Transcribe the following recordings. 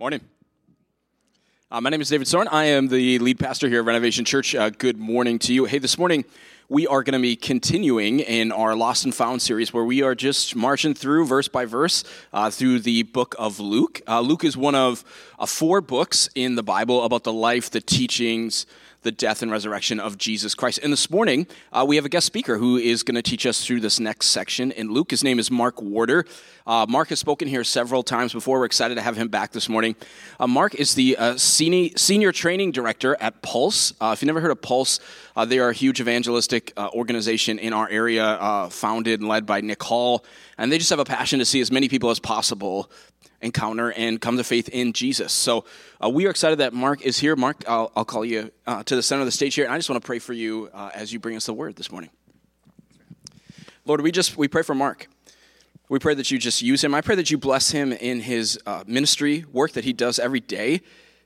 Morning. Uh, my name is David Soren. I am the lead pastor here at Renovation Church. Uh, good morning to you. Hey, this morning we are going to be continuing in our Lost and Found series where we are just marching through verse by verse uh, through the book of Luke. Uh, Luke is one of uh, four books in the Bible about the life, the teachings, the death and resurrection of Jesus Christ. And this morning, uh, we have a guest speaker who is going to teach us through this next section in Luke. His name is Mark Warder. Uh, Mark has spoken here several times before. We're excited to have him back this morning. Uh, Mark is the uh, senior, senior training director at Pulse. Uh, if you've never heard of Pulse, uh, they are a huge evangelistic organization in our area, founded and led by Nick Hall. And they just have a passion to see as many people as possible encounter and come to faith in Jesus. So uh, we are excited that Mark is here. Mark, I'll, I'll call you uh, to the center of the stage here, and I just want to pray for you uh, as you bring us the word this morning. Lord, we just we pray for Mark. We pray that you just use him. I pray that you bless him in his uh, ministry work that he does every day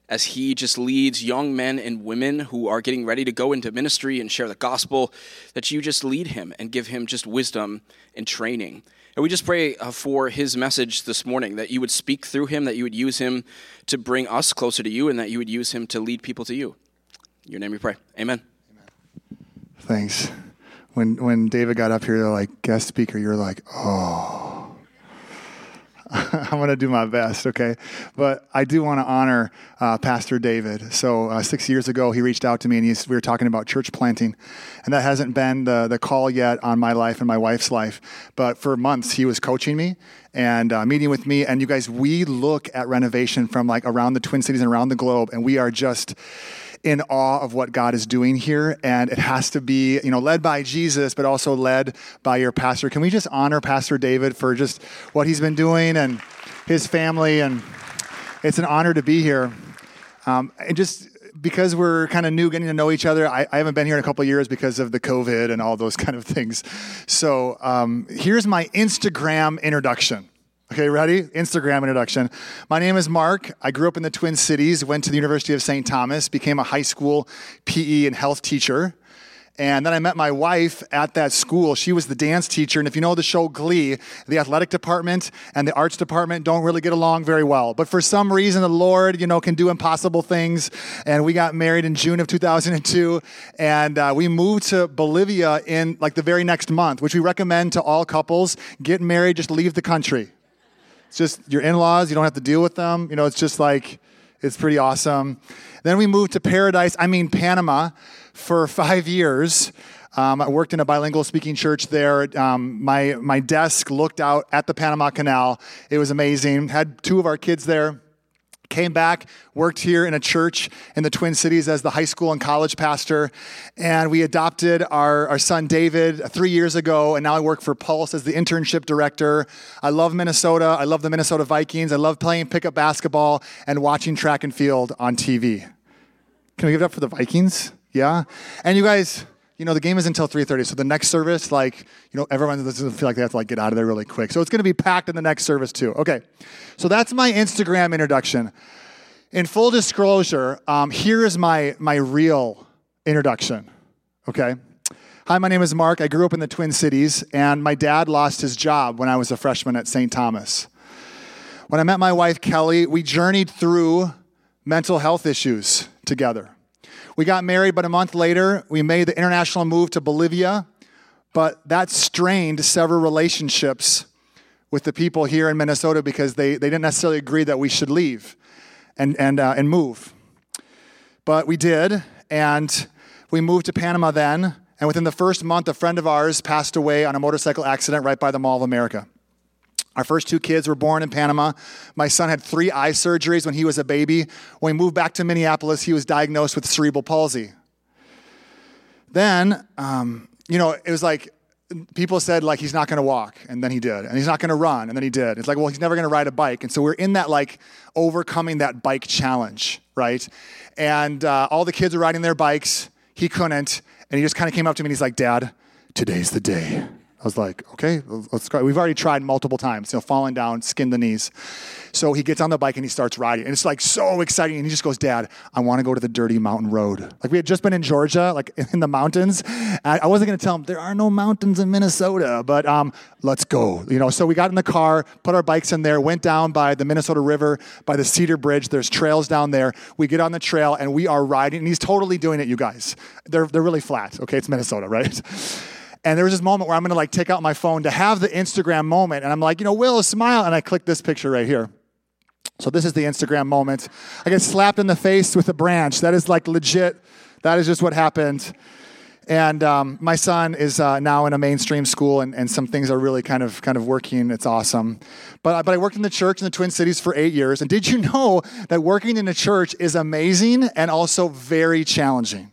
as he just leads young men and women who are getting ready to go into ministry and share the gospel, that you just lead him and give him just wisdom and training. And we just pray uh, for his message this morning that you would speak through him, that you would use him to bring us closer to you, and that you would use him to lead people to you. In your name we pray. Amen. Thanks. When when David got up here, like guest speaker, you're like, oh. I'm going to do my best, okay? But I do want to honor uh, Pastor David. So, uh, six years ago, he reached out to me and we were talking about church planting. And that hasn't been the, the call yet on my life and my wife's life. But for months, he was coaching me and uh, meeting with me. And you guys, we look at renovation from like around the Twin Cities and around the globe, and we are just in awe of what God is doing here. And it has to be, you know, led by Jesus, but also led by your pastor. Can we just honor Pastor David for just what he's been doing and his family? And it's an honor to be here. Um, and just because we're kind of new getting to know each other, I, I haven't been here in a couple years because of the COVID and all those kind of things. So um, here's my Instagram introduction. Okay, ready? Instagram introduction. My name is Mark. I grew up in the Twin Cities, went to the University of St. Thomas, became a high school PE and health teacher. And then I met my wife at that school. She was the dance teacher. And if you know the show Glee, the athletic department and the arts department don't really get along very well. But for some reason, the Lord, you know, can do impossible things. And we got married in June of 2002. And uh, we moved to Bolivia in like the very next month, which we recommend to all couples. Get married, just leave the country. It's just your in laws, you don't have to deal with them. You know, it's just like, it's pretty awesome. Then we moved to Paradise, I mean, Panama, for five years. Um, I worked in a bilingual speaking church there. Um, my, my desk looked out at the Panama Canal. It was amazing. Had two of our kids there came back, worked here in a church in the Twin Cities as the high school and college pastor. And we adopted our, our son David three years ago. And now I work for Pulse as the internship director. I love Minnesota. I love the Minnesota Vikings. I love playing pickup basketball and watching track and field on TV. Can we give it up for the Vikings? Yeah? And you guys, you know, the game is until 3.30, so the next service, like, you know, everyone doesn't feel like they have to, like, get out of there really quick. So it's going to be packed in the next service, too. Okay, so that's my Instagram introduction. In full disclosure, um, here is my, my real introduction, okay? Hi, my name is Mark. I grew up in the Twin Cities, and my dad lost his job when I was a freshman at St. Thomas. When I met my wife, Kelly, we journeyed through mental health issues together. We got married, but a month later, we made the international move to Bolivia, but that strained several relationships with the people here in Minnesota because they, they didn't necessarily agree that we should leave and, and, uh, and move. But we did, and we moved to Panama then. And within the first month, a friend of ours passed away on a motorcycle accident right by the Mall of America. Our first two kids were born in Panama. My son had three eye surgeries when he was a baby. When we moved back to Minneapolis, he was diagnosed with cerebral palsy. Then, um, you know, it was like people said like he's not going to walk, and then he did, and he's not going to run, and then he did. It's like, well, he's never going to ride a bike, and so we're in that like overcoming that bike challenge, right? And uh, all the kids are riding their bikes. He couldn't, and he just kind of came up to me and he's like, "Dad, today's the day." I was like, okay, let's go. We've already tried multiple times, you know, falling down, skin the knees. So he gets on the bike and he starts riding. And it's like so exciting. And he just goes, Dad, I want to go to the dirty mountain road. Like we had just been in Georgia, like in the mountains. I wasn't going to tell him there are no mountains in Minnesota, but um, let's go. You know, so we got in the car, put our bikes in there, went down by the Minnesota River, by the Cedar Bridge. There's trails down there. We get on the trail and we are riding. And he's totally doing it, you guys. They're, they're really flat. Okay, it's Minnesota, right? And there was this moment where I'm gonna like take out my phone to have the Instagram moment. And I'm like, you know, Will, smile. And I click this picture right here. So this is the Instagram moment. I get slapped in the face with a branch. That is like legit. That is just what happened. And um, my son is uh, now in a mainstream school, and, and some things are really kind of kind of working. It's awesome. But but I worked in the church in the Twin Cities for eight years. And did you know that working in a church is amazing and also very challenging?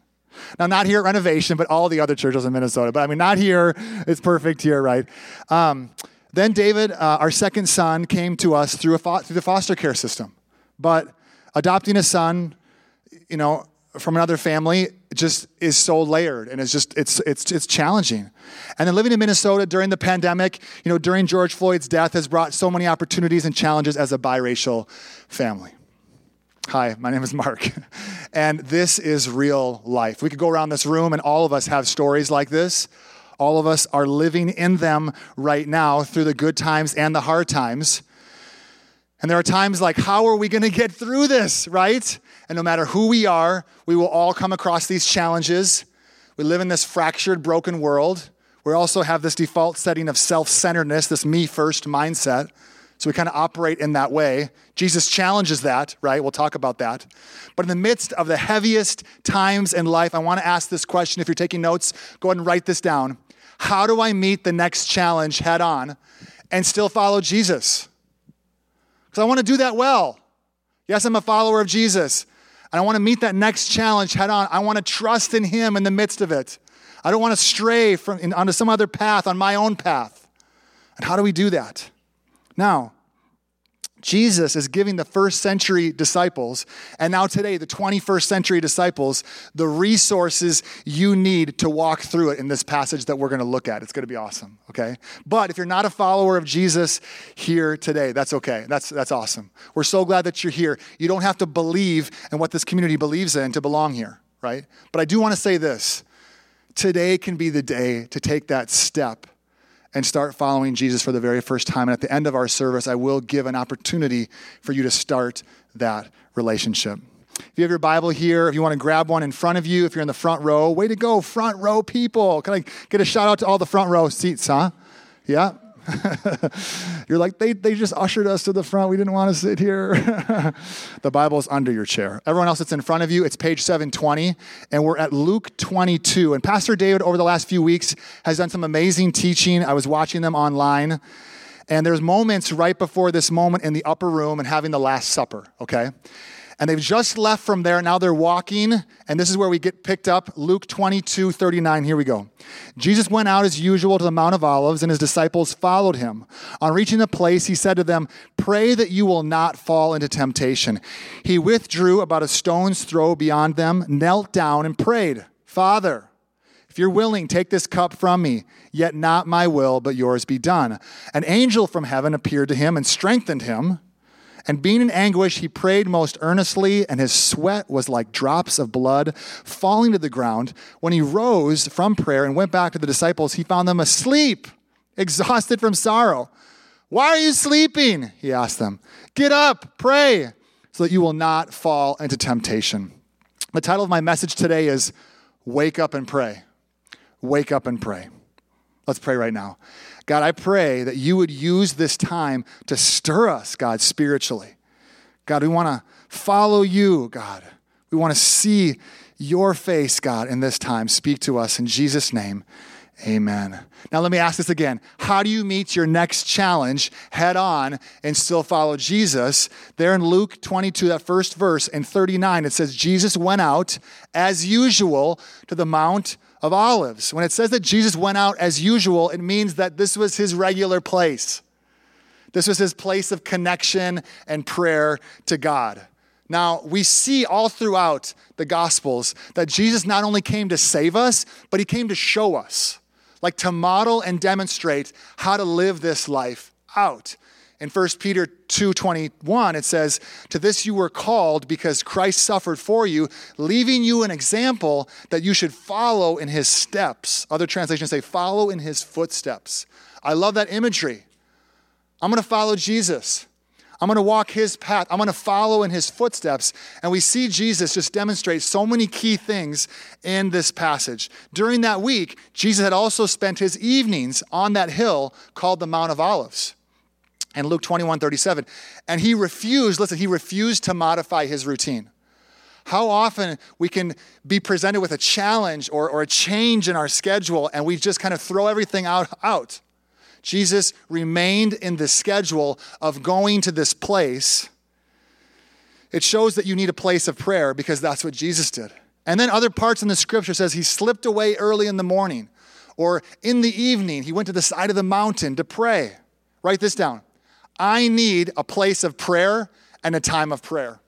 Now, not here at Renovation, but all the other churches in Minnesota. But I mean, not here. It's perfect here, right? Um, then David, uh, our second son, came to us through, a fo- through the foster care system. But adopting a son, you know, from another family just is so layered and it's just it's it's it's challenging. And then living in Minnesota during the pandemic, you know, during George Floyd's death has brought so many opportunities and challenges as a biracial family. Hi, my name is Mark. And this is real life. We could go around this room and all of us have stories like this. All of us are living in them right now through the good times and the hard times. And there are times like, how are we going to get through this, right? And no matter who we are, we will all come across these challenges. We live in this fractured, broken world. We also have this default setting of self centeredness, this me first mindset. So we kind of operate in that way. Jesus challenges that, right? We'll talk about that. But in the midst of the heaviest times in life, I want to ask this question. If you're taking notes, go ahead and write this down. How do I meet the next challenge head on and still follow Jesus? Because I want to do that well. Yes, I'm a follower of Jesus. And I want to meet that next challenge head on. I want to trust in Him in the midst of it. I don't want to stray from in, onto some other path on my own path. And how do we do that? Now, Jesus is giving the first century disciples, and now today, the 21st century disciples, the resources you need to walk through it in this passage that we're going to look at. It's going to be awesome, okay? But if you're not a follower of Jesus here today, that's okay. That's, that's awesome. We're so glad that you're here. You don't have to believe in what this community believes in to belong here, right? But I do want to say this today can be the day to take that step and start following Jesus for the very first time. And at the end of our service, I will give an opportunity for you to start that relationship. If you have your Bible here, if you want to grab one in front of you, if you're in the front row, way to go, front row people. Can I get a shout out to all the front row seats, huh? Yeah, You're like, they, they just ushered us to the front. We didn't want to sit here. the Bible is under your chair. Everyone else that's in front of you, it's page 720, and we're at Luke 22. And Pastor David, over the last few weeks, has done some amazing teaching. I was watching them online. And there's moments right before this moment in the upper room and having the Last Supper, okay? And they've just left from there. Now they're walking. And this is where we get picked up. Luke 22, 39. Here we go. Jesus went out as usual to the Mount of Olives, and his disciples followed him. On reaching the place, he said to them, Pray that you will not fall into temptation. He withdrew about a stone's throw beyond them, knelt down, and prayed, Father, if you're willing, take this cup from me, yet not my will, but yours be done. An angel from heaven appeared to him and strengthened him. And being in anguish, he prayed most earnestly, and his sweat was like drops of blood falling to the ground. When he rose from prayer and went back to the disciples, he found them asleep, exhausted from sorrow. Why are you sleeping? He asked them. Get up, pray, so that you will not fall into temptation. The title of my message today is Wake Up and Pray. Wake up and pray. Let's pray right now. God, I pray that you would use this time to stir us, God, spiritually. God, we want to follow you, God. We want to see your face, God, in this time. Speak to us in Jesus' name. Amen. Now, let me ask this again. How do you meet your next challenge head on and still follow Jesus? There in Luke 22, that first verse, in 39, it says, Jesus went out as usual to the Mount of Olives. When it says that Jesus went out as usual, it means that this was his regular place. This was his place of connection and prayer to God. Now, we see all throughout the Gospels that Jesus not only came to save us, but he came to show us. like to model and demonstrate how to live this life out. In 1 Peter 2:21 it says, "To this you were called because Christ suffered for you, leaving you an example that you should follow in his steps." Other translations say follow in his footsteps. I love that imagery. I'm going to follow Jesus. I'm going to walk his path. I'm going to follow in his footsteps. And we see Jesus just demonstrate so many key things in this passage. During that week, Jesus had also spent his evenings on that hill called the Mount of Olives and Luke 21 37. And he refused, listen, he refused to modify his routine. How often we can be presented with a challenge or, or a change in our schedule and we just kind of throw everything out, out. Jesus remained in the schedule of going to this place. It shows that you need a place of prayer because that's what Jesus did. And then other parts in the scripture says he slipped away early in the morning or in the evening he went to the side of the mountain to pray. Write this down. I need a place of prayer and a time of prayer.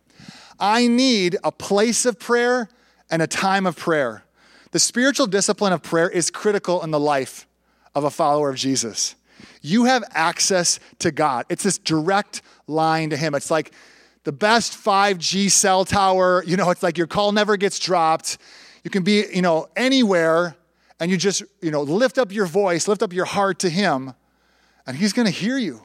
I need a place of prayer and a time of prayer. The spiritual discipline of prayer is critical in the life of a follower of Jesus. You have access to God. It's this direct line to Him. It's like the best 5G cell tower. You know, it's like your call never gets dropped. You can be, you know, anywhere and you just, you know, lift up your voice, lift up your heart to Him, and He's going to hear you.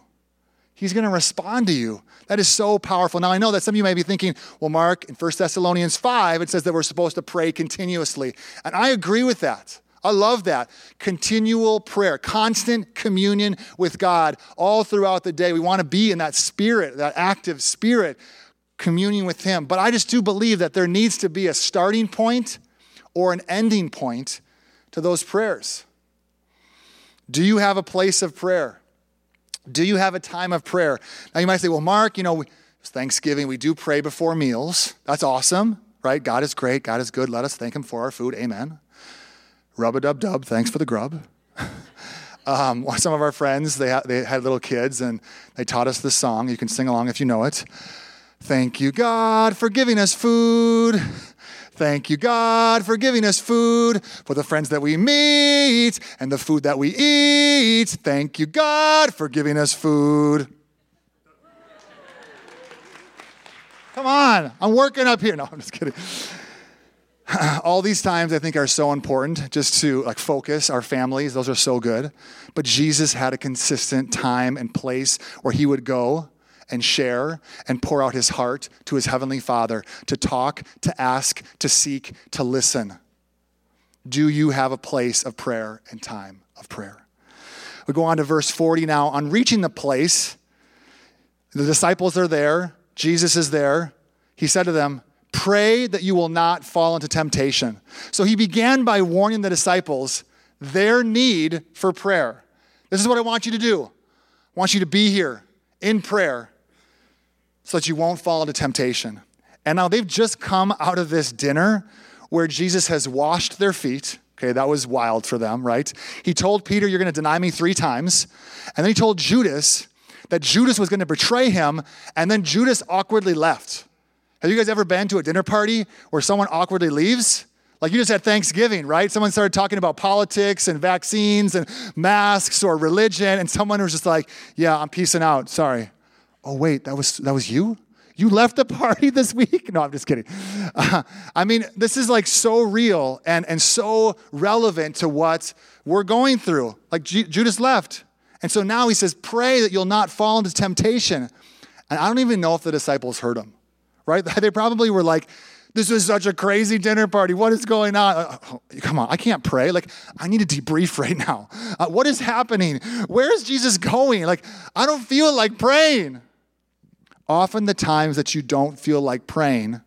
He's going to respond to you. That is so powerful. Now, I know that some of you may be thinking, well, Mark, in 1 Thessalonians 5, it says that we're supposed to pray continuously. And I agree with that. I love that. Continual prayer, constant communion with God all throughout the day. We want to be in that spirit, that active spirit, communing with Him. But I just do believe that there needs to be a starting point or an ending point to those prayers. Do you have a place of prayer? Do you have a time of prayer? Now you might say, well, Mark, you know, it's Thanksgiving. We do pray before meals. That's awesome, right? God is great. God is good. Let us thank Him for our food. Amen. Rub a dub dub. Thanks for the grub. um, some of our friends, they, ha- they had little kids and they taught us this song. You can sing along if you know it. Thank you, God, for giving us food. Thank you, God, for giving us food, for the friends that we meet and the food that we eat. Thank you, God, for giving us food. Come on, I'm working up here. No, I'm just kidding. All these times I think are so important just to like focus our families. Those are so good. But Jesus had a consistent time and place where he would go and share and pour out his heart to his heavenly Father to talk, to ask, to seek, to listen. Do you have a place of prayer and time of prayer? We go on to verse 40 now. On reaching the place, the disciples are there, Jesus is there. He said to them, Pray that you will not fall into temptation. So he began by warning the disciples their need for prayer. This is what I want you to do. I want you to be here in prayer so that you won't fall into temptation. And now they've just come out of this dinner where Jesus has washed their feet. Okay, that was wild for them, right? He told Peter, You're going to deny me three times. And then he told Judas that Judas was going to betray him. And then Judas awkwardly left. Have you guys ever been to a dinner party where someone awkwardly leaves? Like you just had Thanksgiving, right? Someone started talking about politics and vaccines and masks or religion, and someone was just like, Yeah, I'm peacing out. Sorry oh wait, that was that was you? You left the party this week? No, I'm just kidding. Uh, I mean, this is like so real and, and so relevant to what we're going through. Like G- Judas left. And so now he says, pray that you'll not fall into temptation. And I don't even know if the disciples heard him, right? They probably were like, this is such a crazy dinner party. What is going on? Uh, oh, come on, I can't pray. Like, I need to debrief right now. Uh, what is happening? Where is Jesus going? Like, I don't feel like praying. Often the times that you don't feel like praying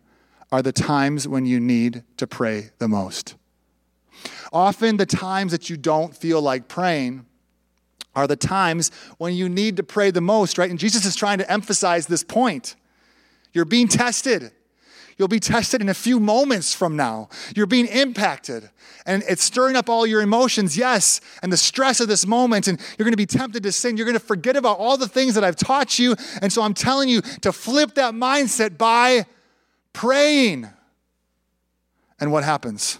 are the times when you need to pray the most. Often the times that you don't feel like praying are the times when you need to pray the most, right? And Jesus is trying to emphasize this point. You're being tested. You'll be tested in a few moments from now. You're being impacted. And it's stirring up all your emotions, yes, and the stress of this moment. And you're going to be tempted to sin. You're going to forget about all the things that I've taught you. And so I'm telling you to flip that mindset by praying. And what happens?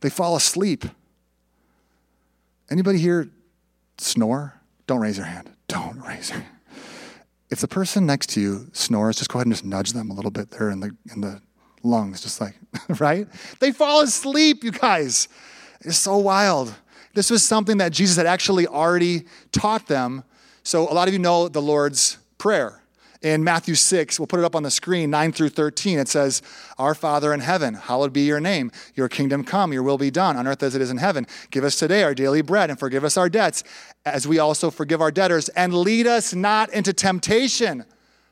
They fall asleep. Anybody here snore? Don't raise your hand. Don't raise your hand. If the person next to you snores, just go ahead and just nudge them a little bit there in the in the lungs, just like, right? They fall asleep, you guys. It's so wild. This was something that Jesus had actually already taught them. So a lot of you know the Lord's Prayer in Matthew 6, we'll put it up on the screen, 9 through 13. It says, Our Father in heaven, hallowed be your name. Your kingdom come, your will be done on earth as it is in heaven. Give us today our daily bread and forgive us our debts, as we also forgive our debtors. And lead us not into temptation.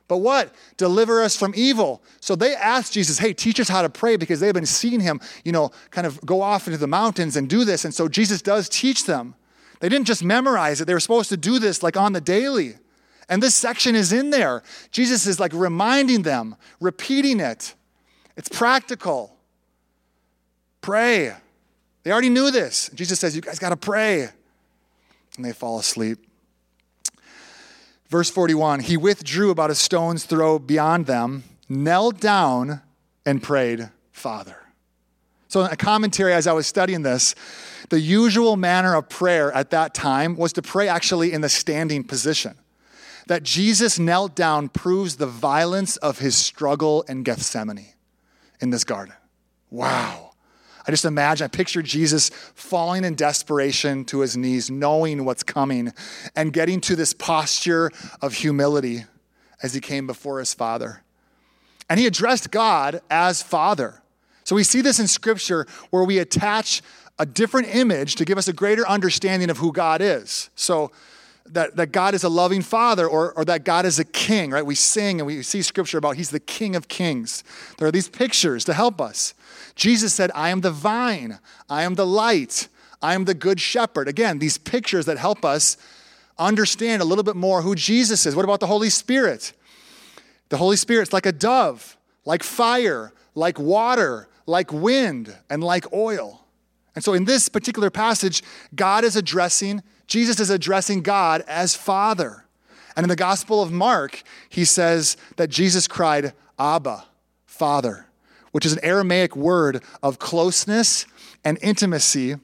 But what? Deliver us from evil. So they asked Jesus, hey, teach us how to pray because they've been seeing him, you know, kind of go off into the mountains and do this. And so Jesus does teach them. They didn't just memorize it, they were supposed to do this like on the daily. And this section is in there. Jesus is like reminding them, repeating it. It's practical. Pray. They already knew this. Jesus says, You guys got to pray. And they fall asleep. Verse 41 He withdrew about a stone's throw beyond them, knelt down, and prayed, Father. So, in a commentary as I was studying this, the usual manner of prayer at that time was to pray actually in the standing position that Jesus knelt down proves the violence of his struggle in Gethsemane in this garden. Wow. I just imagine, I picture Jesus falling in desperation to his knees, knowing what's coming, and getting to this posture of humility as he came before his Father. And he addressed God as Father. So we see this in Scripture where we attach a different image to give us a greater understanding of who God is. So that, that God is a loving father or, or that God is a king, right? We sing and we see scripture about he's the king of kings. There are these pictures to help us. Jesus said, I am the vine, I am the light, I am the good shepherd. Again, these pictures that help us understand a little bit more who Jesus is. What about the Holy Spirit? The Holy Spirit's like a dove, like fire, like water, like wind, and like oil. And so in this particular passage, God is addressing Jesus is addressing God as Father. And in the Gospel of Mark, he says that Jesus cried, Abba, Father, which is an Aramaic word of closeness and intimacy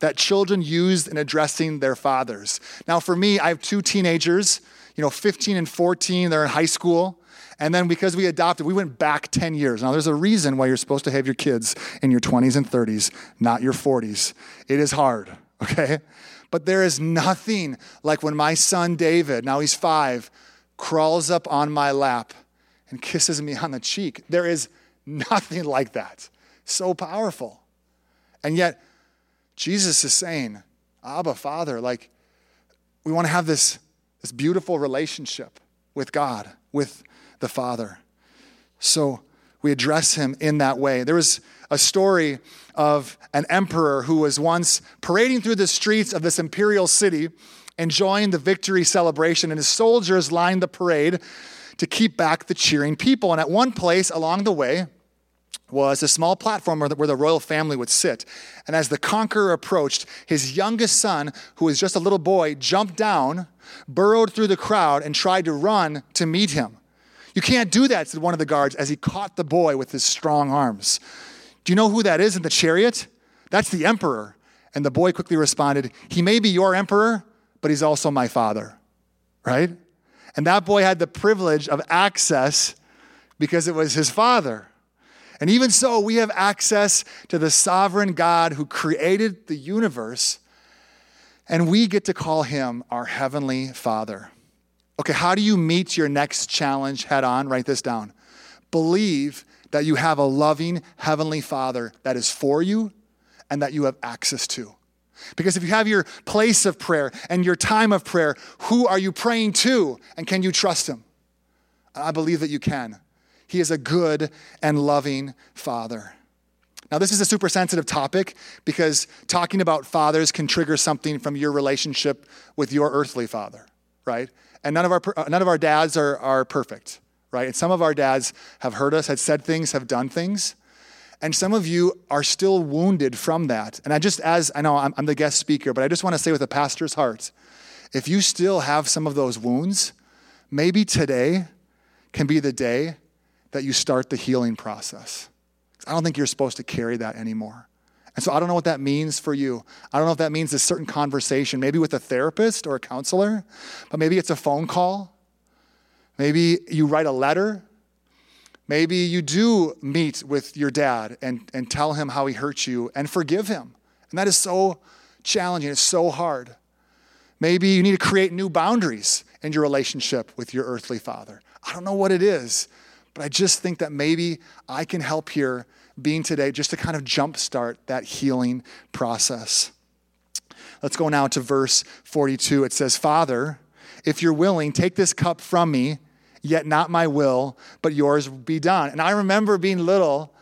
that children used in addressing their fathers. Now, for me, I have two teenagers, you know, 15 and 14, they're in high school. And then because we adopted, we went back 10 years. Now, there's a reason why you're supposed to have your kids in your 20s and 30s, not your 40s. It is hard, okay? But there is nothing like when my son David, now he's five, crawls up on my lap and kisses me on the cheek. There is nothing like that. So powerful. And yet, Jesus is saying, Abba, Father, like, we want to have this, this beautiful relationship with God, with the Father. So we address him in that way. There was a story of an emperor who was once parading through the streets of this imperial city, enjoying the victory celebration, and his soldiers lined the parade to keep back the cheering people. And at one place along the way, was a small platform where the, royal family would sit. And as the conqueror approached, his youngest son, who was just a little boy, jumped down, burrowed through the crowd, and tried to run to meet him. You can't do that, said one of the guards as he caught the boy with his strong arms. Do you know who that is in the chariot? That's the emperor. And the boy quickly responded, He may be your emperor, but he's also my father. Right? And that boy had the privilege of access because it was his father. And even so, we have access to the sovereign God who created the universe, and we get to call him our heavenly father. Okay, how do you meet your next challenge head on? Write this down. Believe that you have a loving Heavenly Father that is for you and that you have access to. Because if you have your place of prayer and your time of prayer, who are you praying to? And can you trust Him? I believe that you can. He is a good and loving Father. Now, this is a super sensitive topic because talking about fathers can trigger something from your relationship with your earthly father, right? And none of our, none of our dads are, are perfect right? And some of our dads have hurt us, had said things, have done things. And some of you are still wounded from that. And I just, as I know I'm, I'm the guest speaker, but I just want to say with a pastor's heart if you still have some of those wounds, maybe today can be the day that you start the healing process. I don't think you're supposed to carry that anymore. And so I don't know what that means for you. I don't know if that means a certain conversation, maybe with a therapist or a counselor, but maybe it's a phone call. Maybe you write a letter. Maybe you do meet with your dad and, and tell him how he hurt you and forgive him. And that is so challenging, it's so hard. Maybe you need to create new boundaries in your relationship with your earthly father. I don't know what it is, but I just think that maybe I can help here being today just to kind of jumpstart that healing process. Let's go now to verse 42. It says, Father, if you're willing, take this cup from me, yet not my will, but yours be done. And I remember being little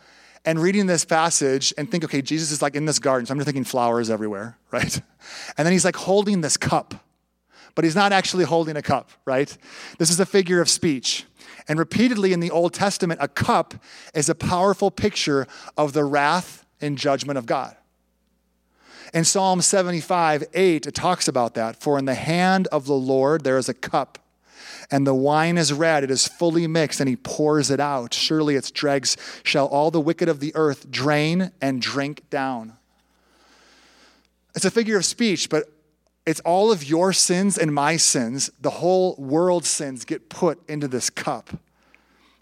and reading this passage and think, okay, Jesus is like in this garden. So I'm just thinking flowers everywhere, right? And then he's like holding this cup, but he's not actually holding a cup, right? This is a figure of speech. And repeatedly in the Old Testament, a cup is a powerful picture of the wrath and judgment of God. In Psalm 75, 8, it talks about that. For in the hand of the Lord there is a cup, and the wine is red, it is fully mixed, and he pours it out. Surely its dregs shall all the wicked of the earth drain and drink down. It's a figure of speech, but it's all of your sins and my sins, the whole world's sins get put into this cup.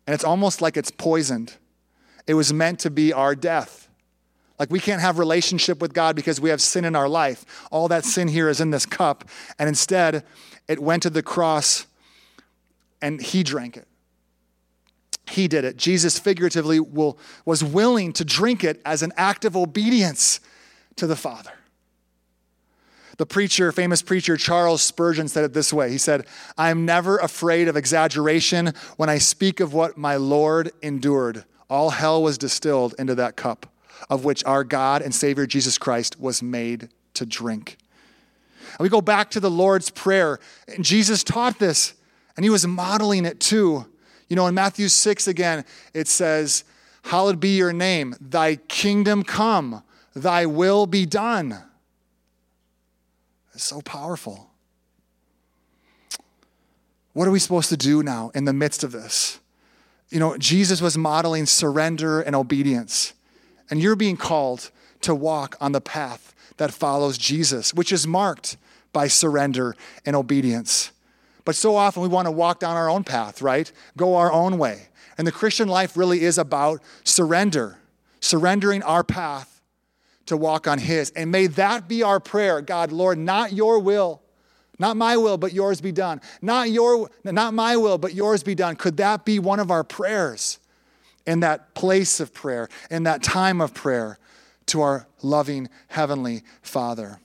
And it's almost like it's poisoned. It was meant to be our death. Like we can't have relationship with God because we have sin in our life. All that sin here is in this cup, and instead it went to the cross and he drank it. He did it. Jesus figuratively will, was willing to drink it as an act of obedience to the Father. The preacher, famous preacher Charles Spurgeon said it this way. He said, I am never afraid of exaggeration when I speak of what my Lord endured. All hell was distilled into that cup of which our God and Savior Jesus Christ was made to drink. And we go back to the Lord's Prayer. And Jesus taught this, and he was modeling it too. You know, in Matthew 6 again, it says, Hallowed be your name, thy kingdom come, thy will be done. It's so powerful. What are we supposed to do now in the midst of this? You know, Jesus was modeling surrender and obedience. And you're being called to walk on the path that follows Jesus, which is marked by surrender and obedience. But so often we want to walk down our own path, right? Go our own way. And the Christian life really is about surrender, surrendering our path to walk on His. And may that be our prayer God, Lord, not your will, not my will, but yours be done. Not, your, not my will, but yours be done. Could that be one of our prayers? In that place of prayer, in that time of prayer to our loving Heavenly Father.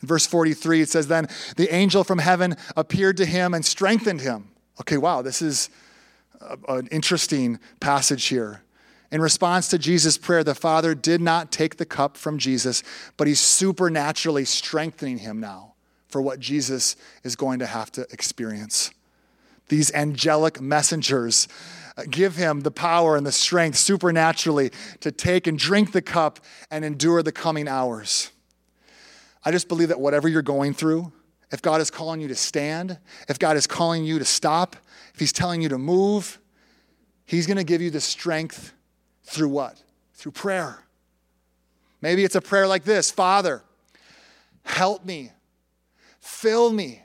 In verse 43, it says, Then the angel from heaven appeared to him and strengthened him. Okay, wow, this is an interesting passage here. In response to Jesus' prayer, the Father did not take the cup from Jesus, but he's supernaturally strengthening him now for what Jesus is going to have to experience. These angelic messengers Uh, give him the power and the strength supernaturally to take and drink the cup and endure the coming hours. I just believe that whatever you're going through, if God is calling you to stand, if God is calling you to stop, if He's telling you to move, He's going to give you the strength through what? Through prayer. Maybe it's a prayer like this Father, help me, fill me,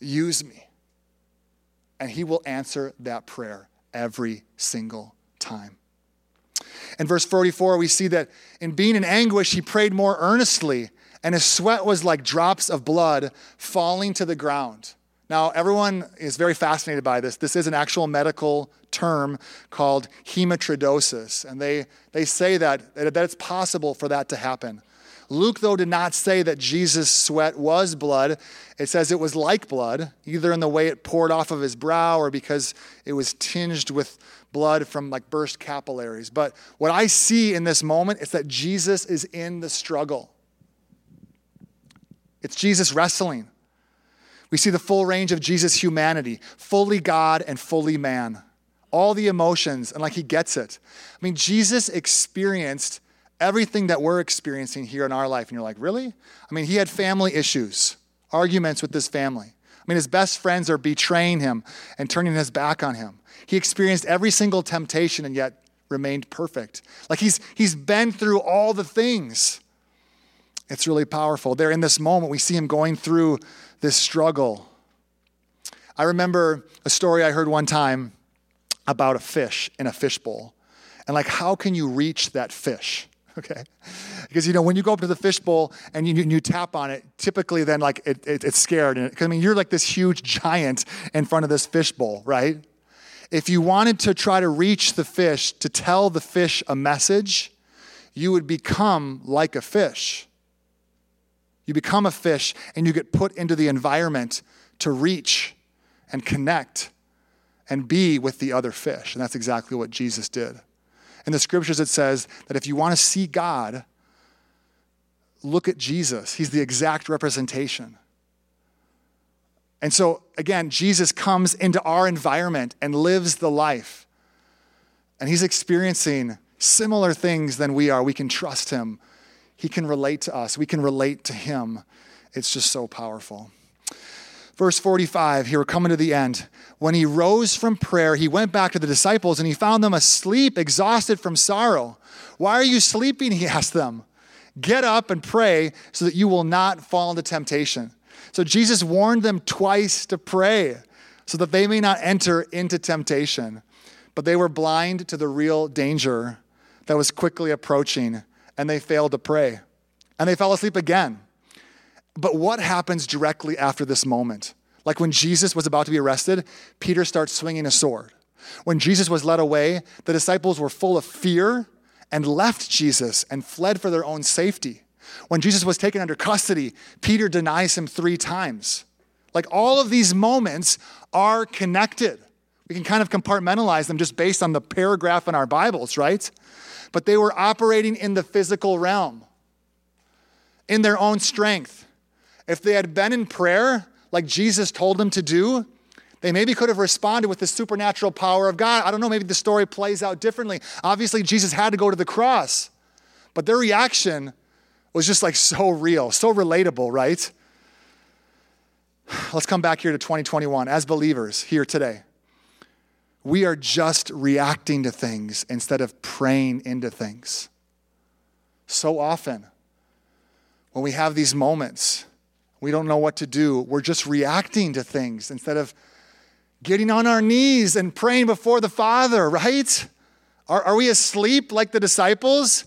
use me. And He will answer that prayer every single time. In verse 44, we see that in being in anguish, he prayed more earnestly, and his sweat was like drops of blood falling to the ground. Now, everyone is very fascinated by this. This is an actual medical term called hematidrosis, and they, they say that, that it's possible for that to happen. Luke, though, did not say that Jesus' sweat was blood. It says it was like blood, either in the way it poured off of his brow or because it was tinged with blood from like burst capillaries. But what I see in this moment is that Jesus is in the struggle. It's Jesus wrestling. We see the full range of Jesus' humanity, fully God and fully man. All the emotions, and like he gets it. I mean, Jesus experienced everything that we're experiencing here in our life. And you're like, really? I mean, he had family issues, arguments with his family. I mean, his best friends are betraying him and turning his back on him. He experienced every single temptation and yet remained perfect. Like he's, he's been through all the things. It's really powerful. There in this moment, we see him going through this struggle. I remember a story I heard one time about a fish in a fishbowl. And like, how can you reach that fish? Okay. Because, you know, when you go up to the fishbowl and you, you tap on it, typically then like it, it, it's scared. And I mean, you're like this huge giant in front of this fishbowl, right? If you wanted to try to reach the fish, to tell the fish a message, you would become like a fish. You become a fish and you get put into the environment to reach and connect and be with the other fish. And that's exactly what Jesus did. In the scriptures, it says that if you want to see God, look at Jesus. He's the exact representation. And so, again, Jesus comes into our environment and lives the life. And he's experiencing similar things than we are. We can trust him. He can relate to us. We can relate to him. It's just so powerful. Verse 45, here we're coming to the end. When he rose from prayer, he went back to the disciples and he found them asleep, exhausted from sorrow. Why are you sleeping? He asked them. Get up and pray so that you will not fall into temptation. So Jesus warned them twice to pray so that they may not enter into temptation. But they were blind to the real danger that was quickly approaching and they failed to pray. And they fell asleep again. But what happens directly after this moment? Like when Jesus was about to be arrested, Peter starts swinging a sword. When Jesus was led away, the disciples were full of fear and left Jesus and fled for their own safety. When Jesus was taken under custody, Peter denies him three times. Like all of these moments are connected. We can kind of compartmentalize them just based on the paragraph in our Bibles, right? But they were operating in the physical realm, in their own strength. If they had been in prayer, like Jesus told them to do, they maybe could have responded with the supernatural power of God. I don't know, maybe the story plays out differently. Obviously, Jesus had to go to the cross, but their reaction was just like so real, so relatable, right? Let's come back here to 2021 as believers here today. We are just reacting to things instead of praying into things. So often, when we have these moments, we don't know what to do. We're just reacting to things instead of getting on our knees and praying before the Father, right? Are, are we asleep like the disciples?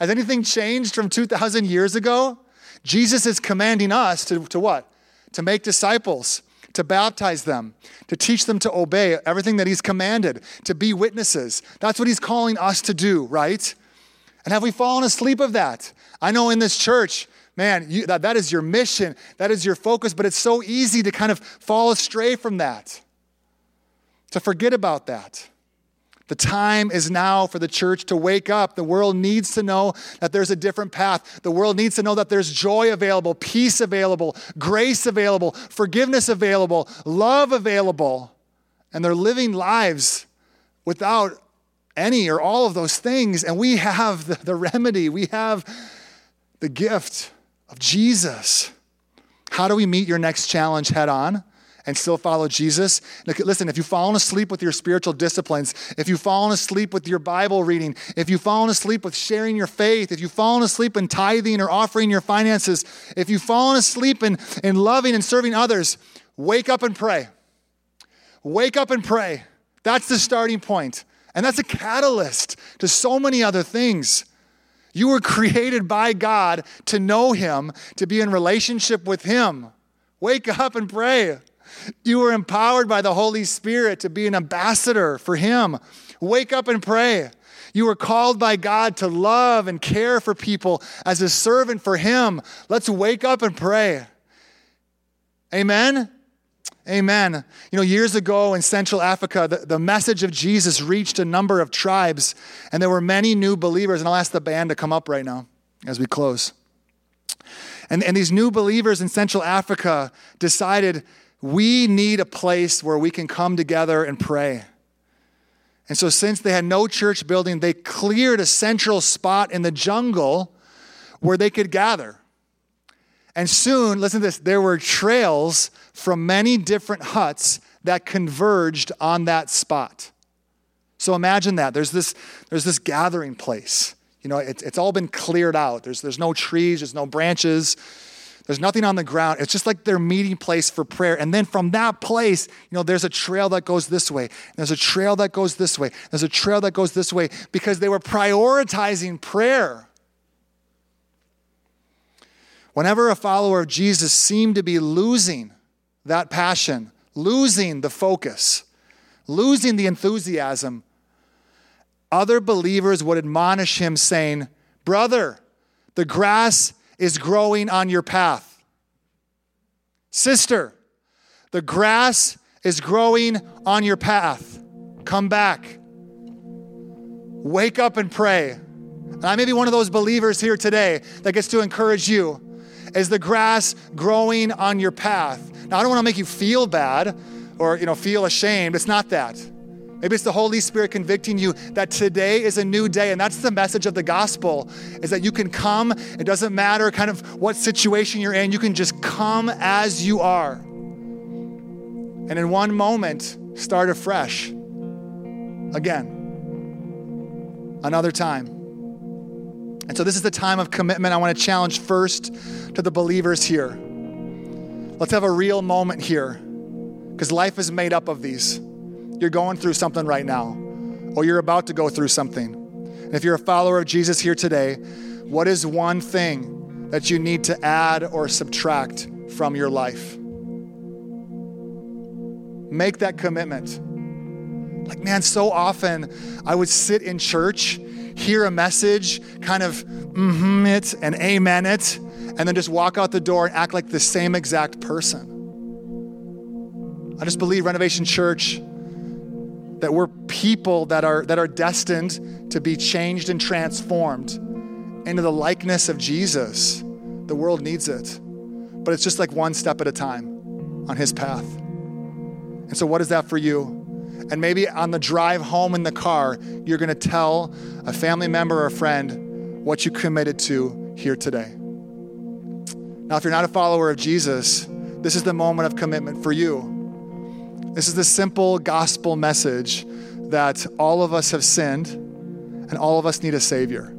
Has anything changed from 2,000 years ago? Jesus is commanding us to, to what? To make disciples, to baptize them, to teach them to obey everything that He's commanded, to be witnesses. That's what He's calling us to do, right? And have we fallen asleep of that? I know in this church, man, you, that, that is your mission, that is your focus, but it's so easy to kind of fall astray from that, to forget about that. The time is now for the church to wake up. The world needs to know that there's a different path. The world needs to know that there's joy available, peace available, grace available, forgiveness available, love available. And they're living lives without any or all of those things. And we have the, the remedy, we have the gift of Jesus. How do we meet your next challenge head on? and still follow Jesus. Listen, if you've fallen asleep with your spiritual disciplines, if you've fallen asleep with your Bible reading, if you've fallen asleep with sharing your faith, if you've fallen asleep in tithing or offering your finances, if you've fallen asleep in, in loving and serving others, wake up and pray. Wake up and pray. That's the starting point. And that's a catalyst to so many other things. You were created by God to know Him, to be in relationship with Him. Wake up and pray. You were empowered by the Holy Spirit to be an ambassador for Him. Wake up and pray. You were called by God to love and care for people as a servant for Him. Let's wake up and pray. Amen? Amen. You know, years ago in Central Africa, the, the message of Jesus reached a number of tribes, and there were many new believers. And I'll ask the band to come up right now as we close. And, and these new believers in Central Africa decided we need a place where we can come together and pray. And so, since they had no church building, they cleared a central spot in the jungle where they could gather. And soon, listen to this, there were trails from many different huts that converged on that spot. So imagine that. There's this, there's this gathering place. You know, it, it's all been cleared out. There's, there's no trees, there's no branches, there's nothing on the ground. It's just like their meeting place for prayer. And then from that place, you know, there's a trail that goes this way. There's a trail that goes this way. There's a trail that goes this way because they were prioritizing prayer. Whenever a follower of Jesus seemed to be losing that passion, losing the focus, losing the enthusiasm, other believers would admonish him, saying, Brother, the grass is growing on your path. Sister, the grass is growing on your path. Come back. Wake up and pray. And I may be one of those believers here today that gets to encourage you. Is the grass growing on your path? Now, I don't want to make you feel bad or you know feel ashamed. It's not that. Maybe it's the Holy Spirit convicting you that today is a new day. And that's the message of the gospel is that you can come. It doesn't matter kind of what situation you're in. You can just come as you are. And in one moment, start afresh. Again. Another time. And so this is the time of commitment. I want to challenge first to the believers here. Let's have a real moment here because life is made up of these you're going through something right now, or you're about to go through something. And if you're a follower of Jesus here today, what is one thing that you need to add or subtract from your life? Make that commitment. Like, man, so often I would sit in church, hear a message, kind of mm-hmm it and amen it, and then just walk out the door and act like the same exact person. I just believe Renovation Church that we're people that are, that are destined to be changed and transformed into the likeness of Jesus. The world needs it. But it's just like one step at a time on his path. And so, what is that for you? And maybe on the drive home in the car, you're going to tell a family member or a friend what you committed to here today. Now, if you're not a follower of Jesus, this is the moment of commitment for you. This is the simple gospel message that all of us have sinned and all of us need a Savior.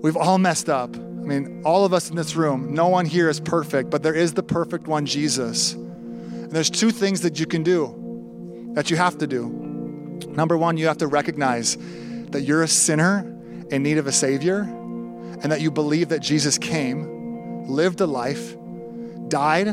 We've all messed up. I mean, all of us in this room, no one here is perfect, but there is the perfect one, Jesus. And there's two things that you can do, that you have to do. Number one, you have to recognize that you're a sinner in need of a Savior and that you believe that Jesus came, lived a life, died,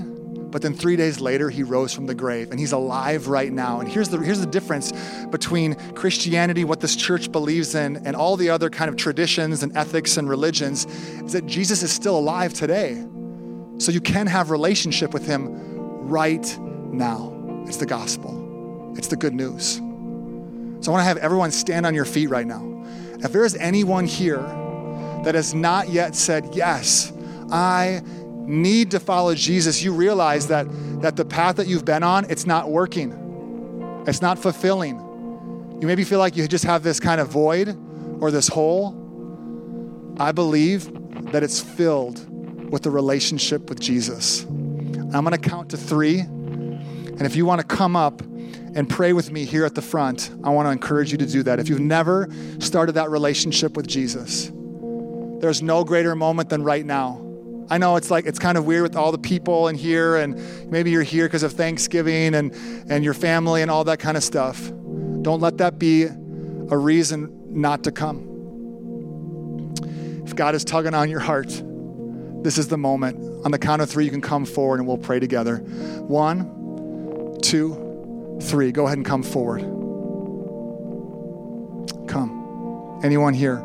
but then three days later, he rose from the grave and he's alive right now. And here's the, here's the difference between Christianity, what this church believes in, and all the other kind of traditions and ethics and religions is that Jesus is still alive today. So you can have relationship with him right now. It's the gospel. It's the good news. So I want to have everyone stand on your feet right now. If there is anyone here that has not yet said, Yes, I need to follow Jesus, you realize that, that the path that you've been on, it's not working. It's not fulfilling. You maybe feel like you just have this kind of void or this hole. I believe that it's filled with the relationship with Jesus. I'm going to count to three. And if you want to come up and pray with me here at the front, I want to encourage you to do that. If you've never started that relationship with Jesus, there's no greater moment than right now I know it's like it's kind of weird with all the people in here, and maybe you're here because of Thanksgiving and, and your family and all that kind of stuff. Don't let that be a reason not to come. If God is tugging on your heart, this is the moment. On the count of three, you can come forward and we'll pray together. One, two, three. Go ahead and come forward. Come. Anyone here?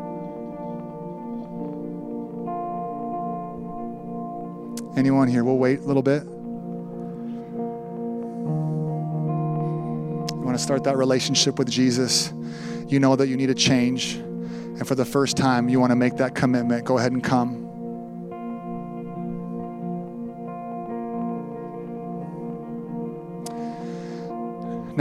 Anyone here? We'll wait a little bit. You want to start that relationship with Jesus. You know that you need a change. And for the first time, you want to make that commitment. Go ahead and come.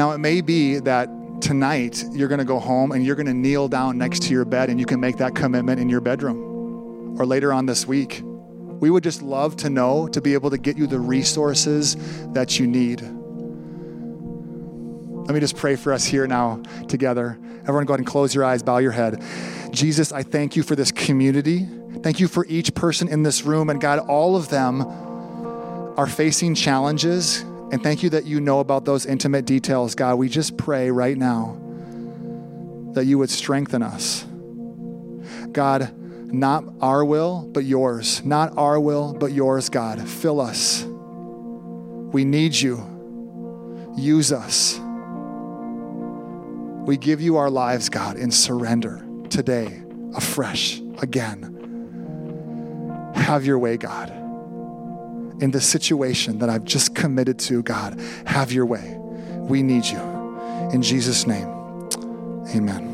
Now, it may be that tonight you're going to go home and you're going to kneel down next to your bed and you can make that commitment in your bedroom or later on this week. We would just love to know to be able to get you the resources that you need. Let me just pray for us here now together. Everyone, go ahead and close your eyes, bow your head. Jesus, I thank you for this community. Thank you for each person in this room. And God, all of them are facing challenges. And thank you that you know about those intimate details. God, we just pray right now that you would strengthen us. God, not our will, but yours. Not our will, but yours, God. Fill us. We need you. Use us. We give you our lives, God, in surrender today, afresh, again. Have your way, God. In the situation that I've just committed to, God, have your way. We need you. In Jesus' name, amen.